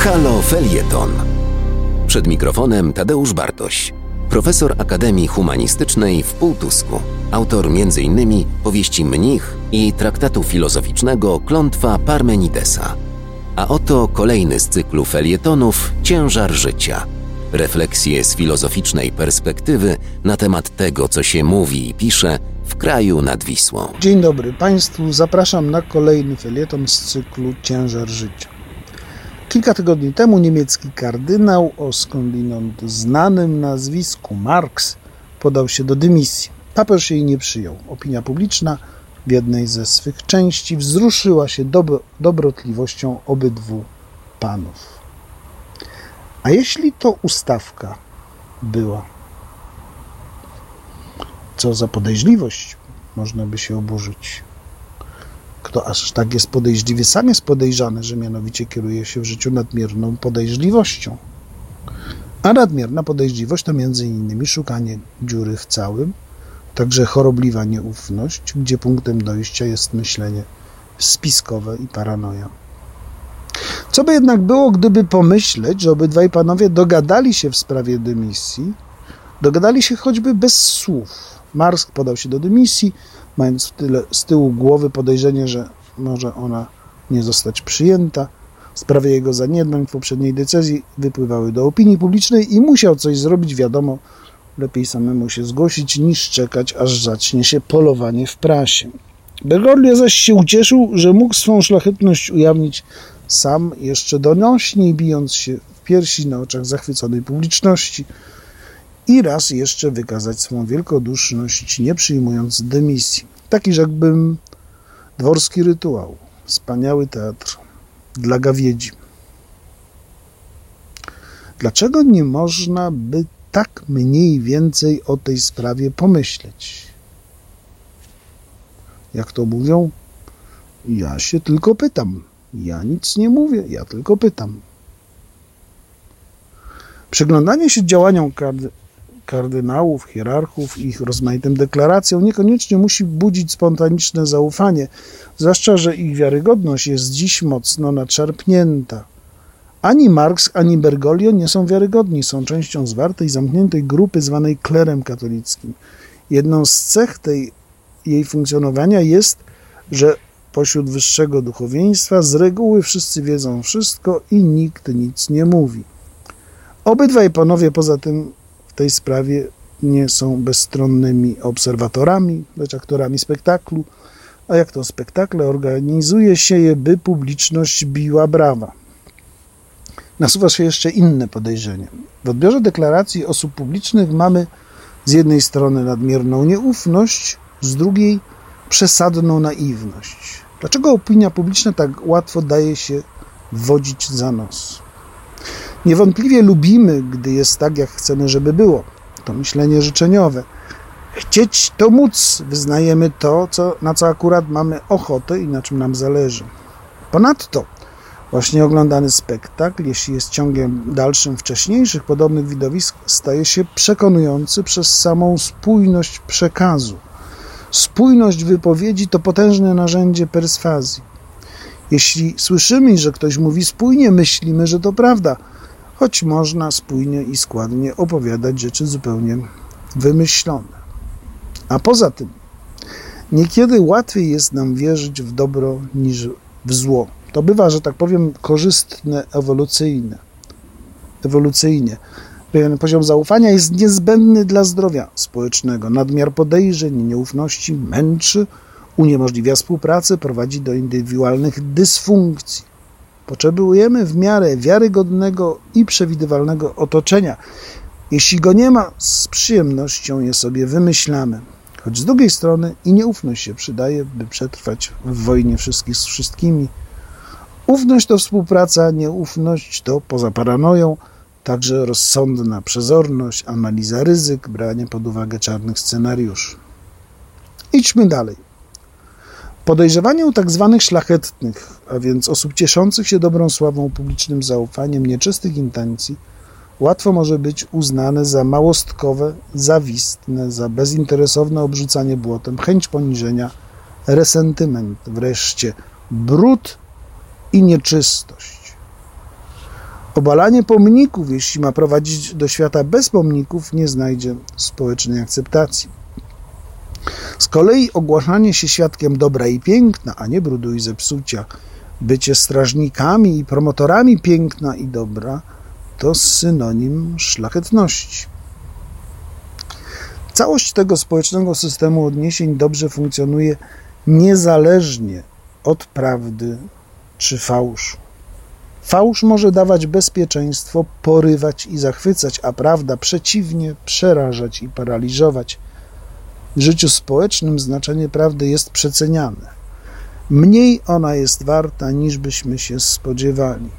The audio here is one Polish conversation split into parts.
Halo Felieton. Przed mikrofonem Tadeusz Bartoś, profesor Akademii Humanistycznej w Półtusku, autor m.in. powieści Mnich i traktatu filozoficznego Klątwa Parmenidesa. A oto kolejny z cyklu felietonów Ciężar życia. Refleksje z filozoficznej perspektywy na temat tego, co się mówi i pisze w kraju nad Wisłą. Dzień dobry Państwu, zapraszam na kolejny felieton z cyklu Ciężar życia. Kilka tygodni temu niemiecki kardynał o skądinąd znanym nazwisku Marx podał się do dymisji. Papież jej nie przyjął. Opinia publiczna w jednej ze swych części wzruszyła się dobro, dobrotliwością obydwu panów. A jeśli to ustawka była, co za podejrzliwość można by się oburzyć. Kto aż tak jest podejrzliwy, sam jest podejrzany, że mianowicie kieruje się w życiu nadmierną podejrzliwością. A nadmierna podejrzliwość to między innymi szukanie dziury w całym, także chorobliwa nieufność, gdzie punktem dojścia jest myślenie spiskowe i paranoja. Co by jednak było, gdyby pomyśleć, że obydwaj panowie dogadali się w sprawie dymisji, dogadali się choćby bez słów. Marx podał się do dymisji, mając tyle, z tyłu głowy podejrzenie, że może ona nie zostać przyjęta. Sprawy jego zaniedbań w poprzedniej decyzji wypływały do opinii publicznej i musiał coś zrobić, wiadomo, lepiej samemu się zgłosić, niż czekać, aż zacznie się polowanie w prasie. Bergoglio zaś się ucieszył, że mógł swą szlachetność ujawnić sam jeszcze donośniej, bijąc się w piersi na oczach zachwyconej publiczności i raz jeszcze wykazać swą wielkoduszność, nie przyjmując dymisji. Taki rzekłbym dworski rytuał, wspaniały teatr dla gawiedzi. Dlaczego nie można by tak mniej więcej o tej sprawie pomyśleć? Jak to mówią? Ja się tylko pytam. Ja nic nie mówię, ja tylko pytam. Przyglądanie się działaniom kardynałów, hierarchów, ich rozmaitym deklaracjom niekoniecznie musi budzić spontaniczne zaufanie, zwłaszcza, że ich wiarygodność jest dziś mocno nadszarpnięta. Ani Marx, ani Bergoglio nie są wiarygodni, są częścią zwartej, zamkniętej grupy zwanej klerem katolickim. Jedną z cech tej jej funkcjonowania jest, że pośród wyższego duchowieństwa z reguły wszyscy wiedzą wszystko i nikt nic nie mówi. Obydwaj panowie poza tym w tej sprawie nie są bezstronnymi obserwatorami, lecz aktorami spektaklu, a jak to spektakle organizuje się je, by publiczność biła brawa. Nasuwa się jeszcze inne podejrzenie. W odbiorze deklaracji osób publicznych mamy z jednej strony nadmierną nieufność, z drugiej przesadną naiwność. Dlaczego opinia publiczna tak łatwo daje się wodzić za nos? Niewątpliwie lubimy, gdy jest tak, jak chcemy, żeby było. To myślenie życzeniowe. Chcieć to móc, wyznajemy to, co, na co akurat mamy ochotę i na czym nam zależy. Ponadto, właśnie oglądany spektakl, jeśli jest ciągiem dalszym wcześniejszych podobnych widowisk, staje się przekonujący przez samą spójność przekazu. Spójność wypowiedzi to potężne narzędzie perswazji. Jeśli słyszymy, że ktoś mówi spójnie, myślimy, że to prawda – choć można spójnie i składnie opowiadać rzeczy zupełnie wymyślone. A poza tym, niekiedy łatwiej jest nam wierzyć w dobro niż w zło. To bywa, że tak powiem, korzystne ewolucyjne. ewolucyjnie. Pewien poziom zaufania jest niezbędny dla zdrowia społecznego. Nadmiar podejrzeń, nieufności męczy, uniemożliwia współpracę, prowadzi do indywidualnych dysfunkcji. Potrzebujemy w miarę wiarygodnego i przewidywalnego otoczenia. Jeśli go nie ma, z przyjemnością je sobie wymyślamy. Choć z drugiej strony i nieufność się przydaje, by przetrwać w wojnie wszystkich z wszystkimi. Ufność to współpraca, nieufność to poza paranoją, także rozsądna przezorność, analiza ryzyk, branie pod uwagę czarnych scenariuszy. Idźmy dalej. Podejrzewanie u tak zwanych szlachetnych, a więc osób cieszących się dobrą sławą, publicznym zaufaniem, nieczystych intencji, łatwo może być uznane za małostkowe, zawistne, za bezinteresowne obrzucanie błotem, chęć poniżenia, resentyment, wreszcie brud i nieczystość. Obalanie pomników, jeśli ma prowadzić do świata bez pomników, nie znajdzie społecznej akceptacji. Z kolei ogłaszanie się świadkiem dobra i piękna, a nie brudu i zepsucia, bycie strażnikami i promotorami piękna i dobra, to synonim szlachetności. Całość tego społecznego systemu odniesień dobrze funkcjonuje niezależnie od prawdy czy fałszu. Fałsz może dawać bezpieczeństwo, porywać i zachwycać, a prawda przeciwnie przerażać i paraliżować. Życiu społecznym znaczenie prawdy jest przeceniane. Mniej ona jest warta, niż byśmy się spodziewali.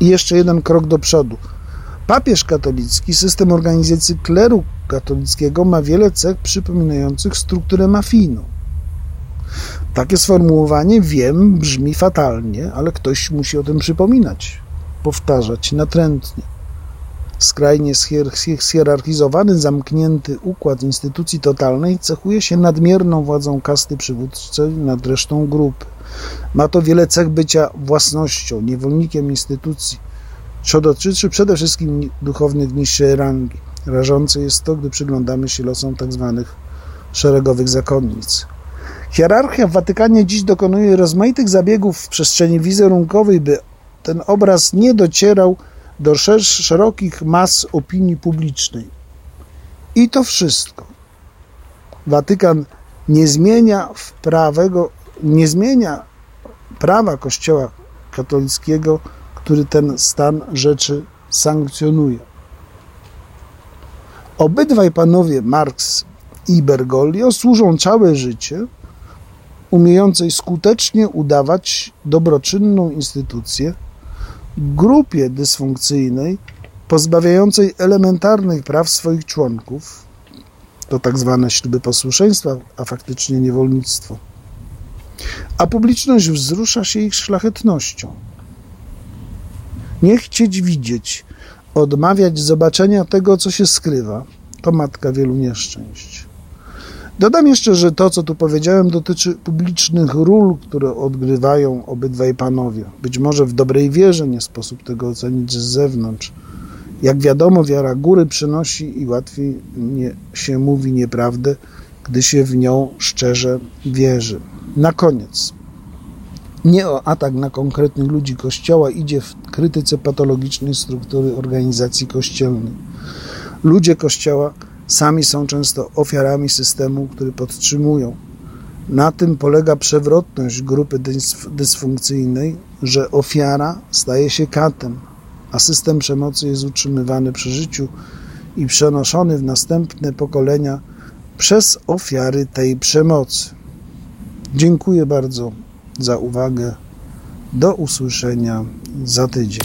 I jeszcze jeden krok do przodu. Papież katolicki, system organizacji kleru katolickiego ma wiele cech przypominających strukturę mafijną. Takie sformułowanie, wiem, brzmi fatalnie, ale ktoś musi o tym przypominać, powtarzać natrętnie. Skrajnie schierarchizowany, zamknięty układ instytucji totalnej cechuje się nadmierną władzą kasty przywódcy nad resztą grupy. Ma to wiele cech bycia własnością, niewolnikiem instytucji, co dotyczy przede wszystkim duchownych niższej rangi. Rażące jest to, gdy przyglądamy się losom tzw. Tak szeregowych zakonnic. Hierarchia w Watykanie dziś dokonuje rozmaitych zabiegów w przestrzeni wizerunkowej, by ten obraz nie docierał do szerokich mas opinii publicznej. I to wszystko. Watykan nie zmienia prawego, nie zmienia prawa Kościoła katolickiego, który ten stan rzeczy sankcjonuje. Obydwaj panowie Marx i Bergoglio służą całe życie umiejącej skutecznie udawać dobroczynną instytucję grupie dysfunkcyjnej, pozbawiającej elementarnych praw swoich członków, to tak zwane śluby posłuszeństwa, a faktycznie niewolnictwo. A publiczność wzrusza się ich szlachetnością. Nie chcieć widzieć, odmawiać zobaczenia tego, co się skrywa, to matka wielu nieszczęść. Dodam jeszcze, że to, co tu powiedziałem, dotyczy publicznych ról, które odgrywają obydwaj panowie. Być może w dobrej wierze, nie sposób tego ocenić z zewnątrz. Jak wiadomo, wiara góry przynosi i łatwiej nie, się mówi nieprawdę, gdy się w nią szczerze wierzy. Na koniec. Nie o atak na konkretnych ludzi Kościoła idzie w krytyce patologicznej struktury organizacji kościelnej. Ludzie Kościoła Sami są często ofiarami systemu, który podtrzymują. Na tym polega przewrotność grupy dysfunkcyjnej, że ofiara staje się katem, a system przemocy jest utrzymywany przy życiu i przenoszony w następne pokolenia przez ofiary tej przemocy. Dziękuję bardzo za uwagę. Do usłyszenia za tydzień.